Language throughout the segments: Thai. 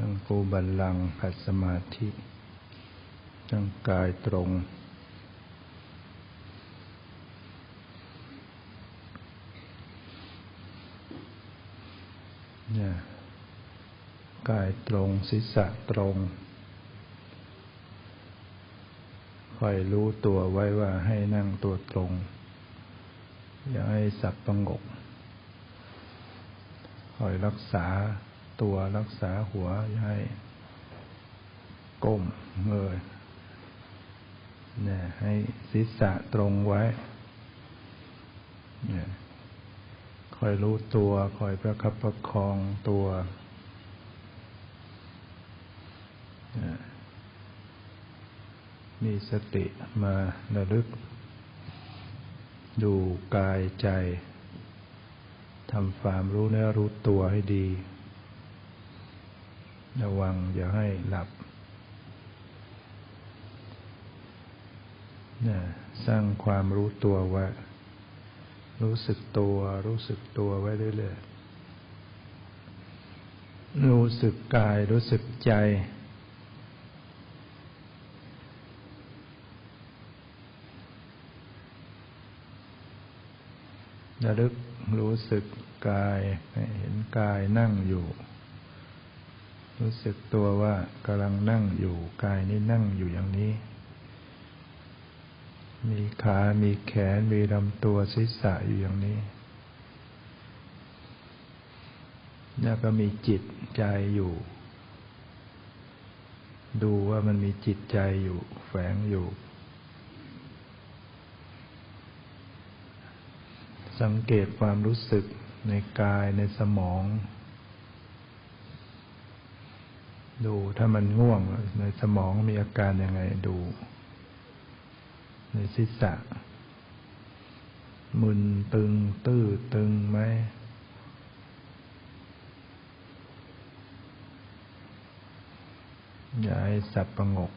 นั่งปูบัลลังขัดสมาธิตั้งกายตรง เนี่ย กายตรงศีรษะตรง คอยรู้ตัวไว้ว่าให้นั่งตัวตรง อย่าให้สับประงกคอยรักษา ตัวรักษาหัวให้ก้มเงยเนี่ยให้ศีรษะตรงไว้เนี่ยคอยรู้ตัวคอยประคับประคองตัวมีสติมาระลึก ดูกายใจทำความรู้เนื้อรู้ตัวให้ดี ระวังอย่าให้หลับนะสร้างความรู้ตัวไว้รู้สึกตัว รู้สึกตัวไว้เรื่อยๆรู้สึกกายรู้สึกใจ ระลึกรู้สึกกายเห็นกายนั่งอยู่ รู้สึกตัวว่ากำลังนั่งอยู่กายนี้นั่งอยู่อย่างนี้ มีขา มีแขน มีลำตัวศีรษะอยู่อย่างนี้ แล้วก็มีจิตใจอยู่ ดูว่ามันมีจิตใจอยู่ แฝงอยู่ สังเกตความรู้สึกในกายในสมอง ดูถ้ามันง่วงในสมองมีอาการยังไงดู ในศีรษะมึนตึง ตื้อตึงไหมอย่าให้สับประงก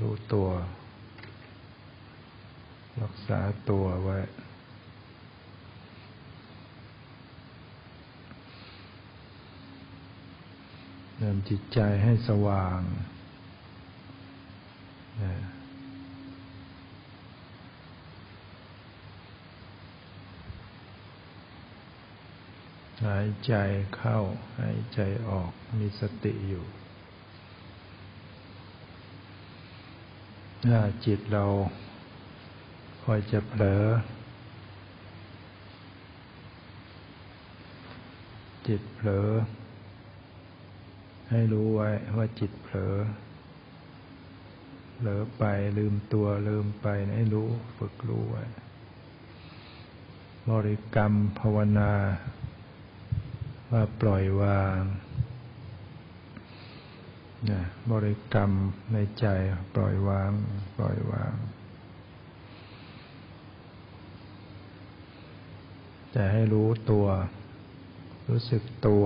รู้ตัว รักษาตัวไว้ เริ่มจิตใจให้สว่างหายใจเข้า หายใจออกมีสติอยู่ ถ้าจิตเราคอยจะเผลอ จิตเผลอ ให้รู้ไว้ว่าจิตเผลอเผลอไปลืมตัวลืมไปให้รู้ฝึกรู้ไว้บริกรรมภาวนา ว่าปล่อยวางนะบริกรรมในใจปล่อยวาง ปล่อยวาง แต่ให้รู้ตัว รู้สึกตัว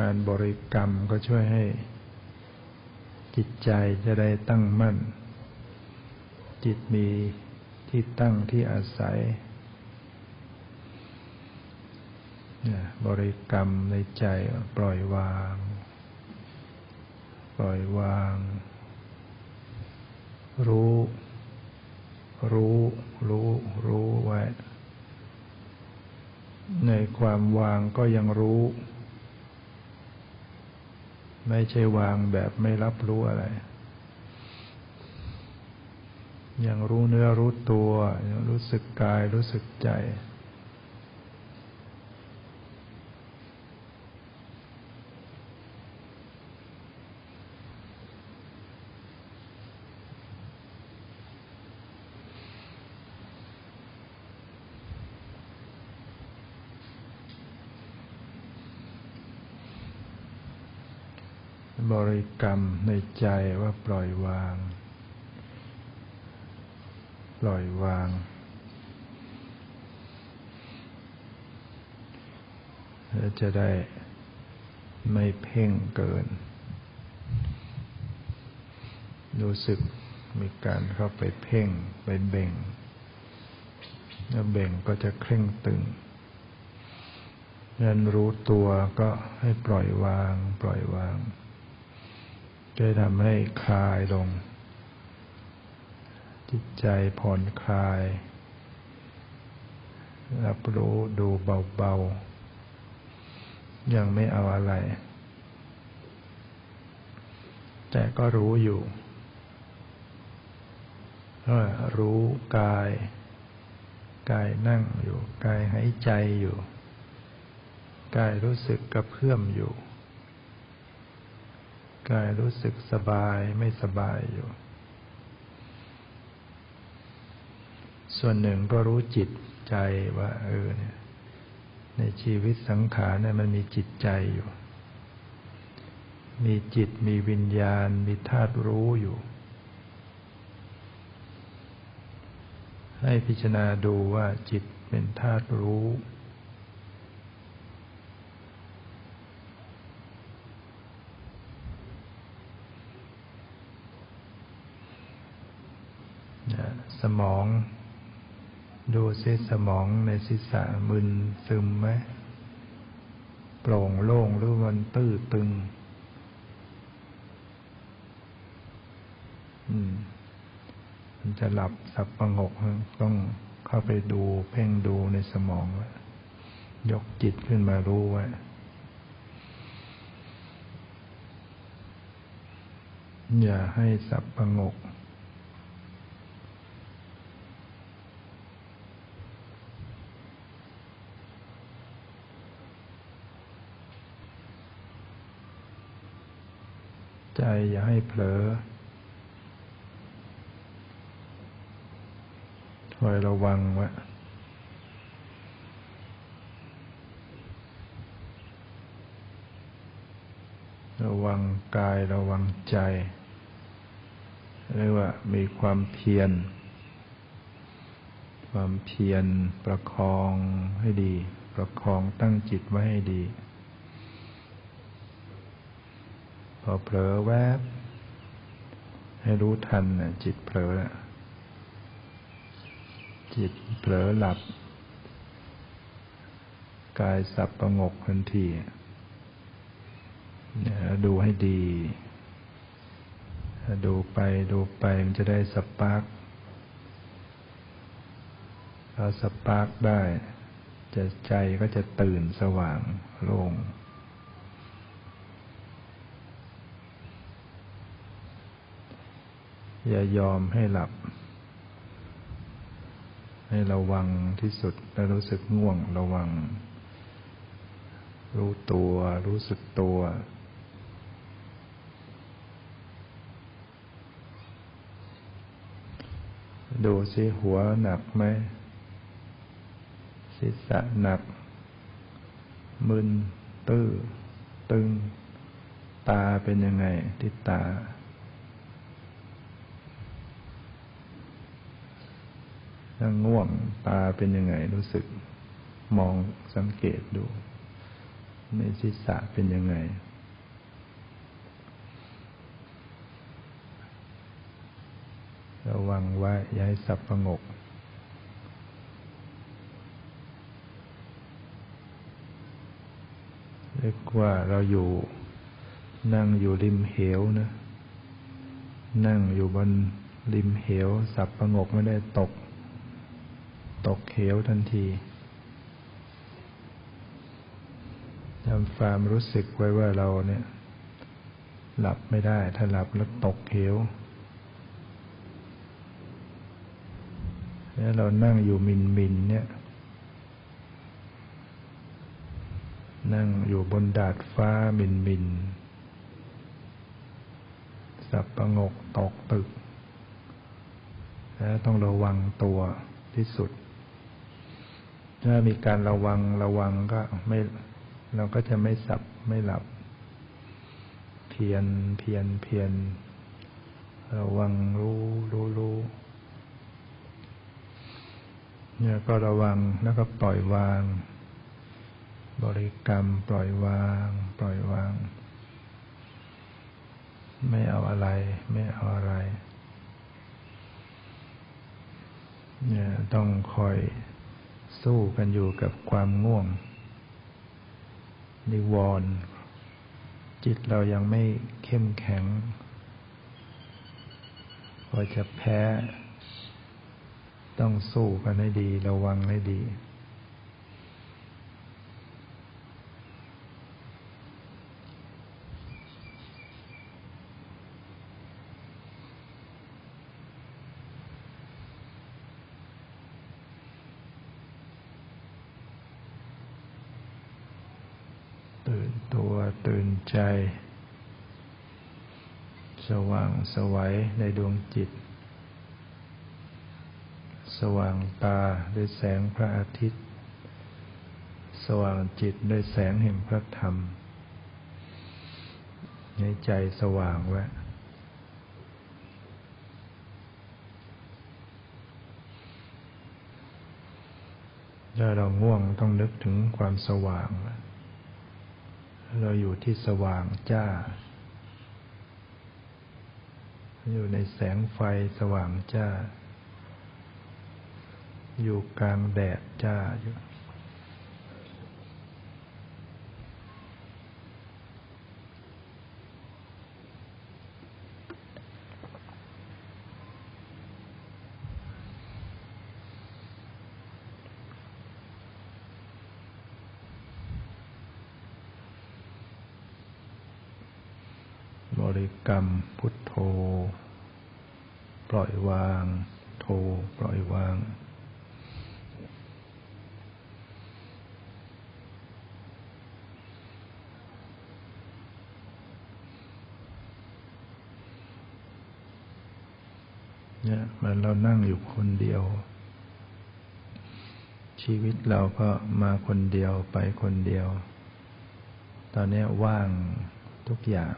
การบริกรรมก็ช่วยให้จิตใจจะได้ตั้งมั่น จิตมีที่ตั้งที่อาศัย บริกรรมในใจปล่อยวาง ปล่อยวาง รู้ รู้ รู้ รู้ไว้ ในความวางก็ยังรู้ ไม่ใช่วางแบบไม่รับรู้อะไร ยังรู้เนื้อรู้ตัวยังรู้สึกกายรู้สึกใจ บริกรรมในใจว่าปล่อยวาง ปล่อยวาง แล้วจะได้ไม่เพ่งเกิน รู้สึกมีการเข้าไปเพ่งไปเบ่งแล้วเบ่งก็จะเคร่งตึงงั้นรู้ตัวก็ให้ปล่อยวาง ปล่อยวาง จะทำให้คลายลง จิตใจผ่อนคลาย รับรู้ดูเบาๆ ยังไม่เอาอะไร แต่ก็รู้อยู่รู้กาย กายนั่งอยู่ กายหายใจอยู่ กายรู้สึกกระเพื่อมอยู่ กายรู้สึกสบายไม่สบายอยู่ ส่วนหนึ่งก็รู้จิตใจว่าเออเนี่ย ในชีวิตสังขารเนี่ยมันมีจิตใจอยู่ มีจิตมีวิญญาณ มีธาตุรู้อยู่ ให้พิจารณาดูว่าจิตเป็นธาตุรู้ สมอง ดูซิสมองในศีรษะมึนซึมไหมโปร่งโล่งหรือมันตื้อตึง อืม มันจะหลับสับประงกต้องเข้าไปดูเพ่งดูในสมองแล้วยกจิตขึ้นมารู้ไว้อย่าให้สับประงก ใจ อย่าให้เผลอคอยระวังไว้ระวังกายระวังใจเรียกว่ามีความเพียร ความเพียรประคองให้ดี ประคองตั้งจิตไว้ให้ดี พ อเผลอแวบ ให้รู้ทันจิตเผลอจิตเผลอหลับ กายสับประงกทันทีดูให้ดี ดูไปดูไปมันจะได้ spark พอ spark ได้จะใจก็จะตื่นสว่างโล่ง อย่ายอมให้หลับ ให้ระวังที่สุดแล้วรู้สึกง่วงระวัง รู้ตัว รู้สึกตัว ดูสิหัวหนักไหมศีรษะหนัก มึน ตื้อ ตึง ตาเป็นยังไงที่ตา ถ้าง่วงตาเป็นยังไงรู้สึกมองสังเกตดู ในศีรษะเป็นยังไง ระวังไว้ย้ายสับประงก เรียกว่าเราอยู่นั่งอยู่ริมเหวนะ นั่งอยู่บนริมเหว สับประงกไม่ได้ตก ตกเหวทันทีทำความรู้สึกไว้ว่าเราเนี่ย หลับไม่ได้ ถ้าหลับแล้วตกเหวแล้วเรานั่งอยู่มินมินเนี่ย นั่งอยู่บนดาดฟ้ามินมินสับประงกตกตึก แล้วต้องระวังตัวที่สุด ถ้ามีการระวังระวังก็ไม่ เราก็จะไม่สับไม่หลับ เพียนเพียนเพียนระวังรู้รู้รู้เนี่ยก็ระวังแล้วก็ปล่อยวาง บริกรรมปล่อยวาง ปล่อยวาง ไม่เอาอะไร ไม่เอาอะไรเนี่ยต้องคอย สู้กันอยู่กับความง่วง นิวรณ์จิตเรายังไม่เข้มแข็ง พอจะแพ้ ต้องสู้กันให้ดี ระวังให้ดี ตื่นใจ สว่างสวัยในดวงจิต สว่างตาด้วยแสงพระอาทิตย์ สว่างจิตด้วยแสงแห่งพระธรรม ในใจสว่างไว้ถ้าเราง่วงต้องนึกถึงความสว่าง เราอยู่ที่สว่างจ้า อยู่ในแสงไฟสว่างจ้า อยู่กลางแดดจ้าอยู่ ริกรรม พุทโธ ปล่อยวาง โธ ปล่อยวาง เนี่ยมันเรานั่งอยู่คนเดียว ชีวิตเราก็มาคนเดียวไปคนเดียว ตอนนี้ว่างทุกอย่าง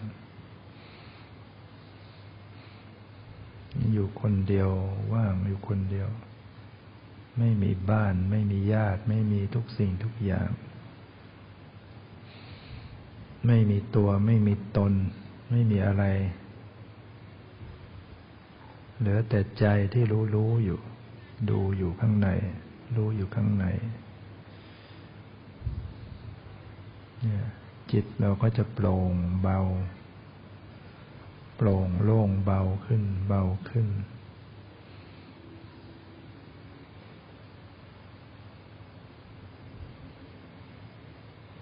อยู่คนเดียวว่างอยู่คนเดียว ไม่มีบ้าน ไม่มีญาติ ไม่มีทุกสิ่งทุกอย่าง ไม่มีตัวไม่มีตน ไม่มีอะไร เหลือแต่ใจที่รู้รู้อยู่ ดูอยู่ข้างใน รู้อยู่ข้างในเนี่ยจิตเราก็จะโปร่งเบา ปร่งโล่งเบาขึ้นเบาขึ้น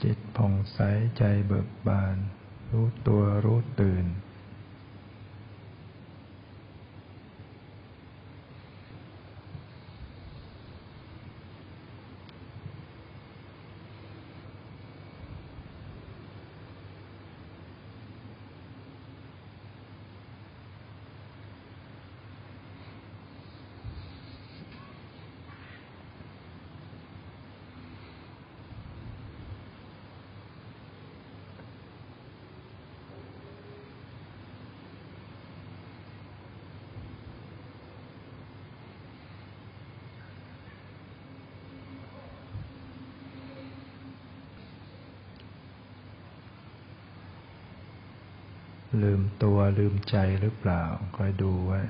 จิตผ่องใสใจเบิกบาน รู้ตัวรู้ตื่น ลืมตัวลืมใจหรือเปล่าคอยดูไว้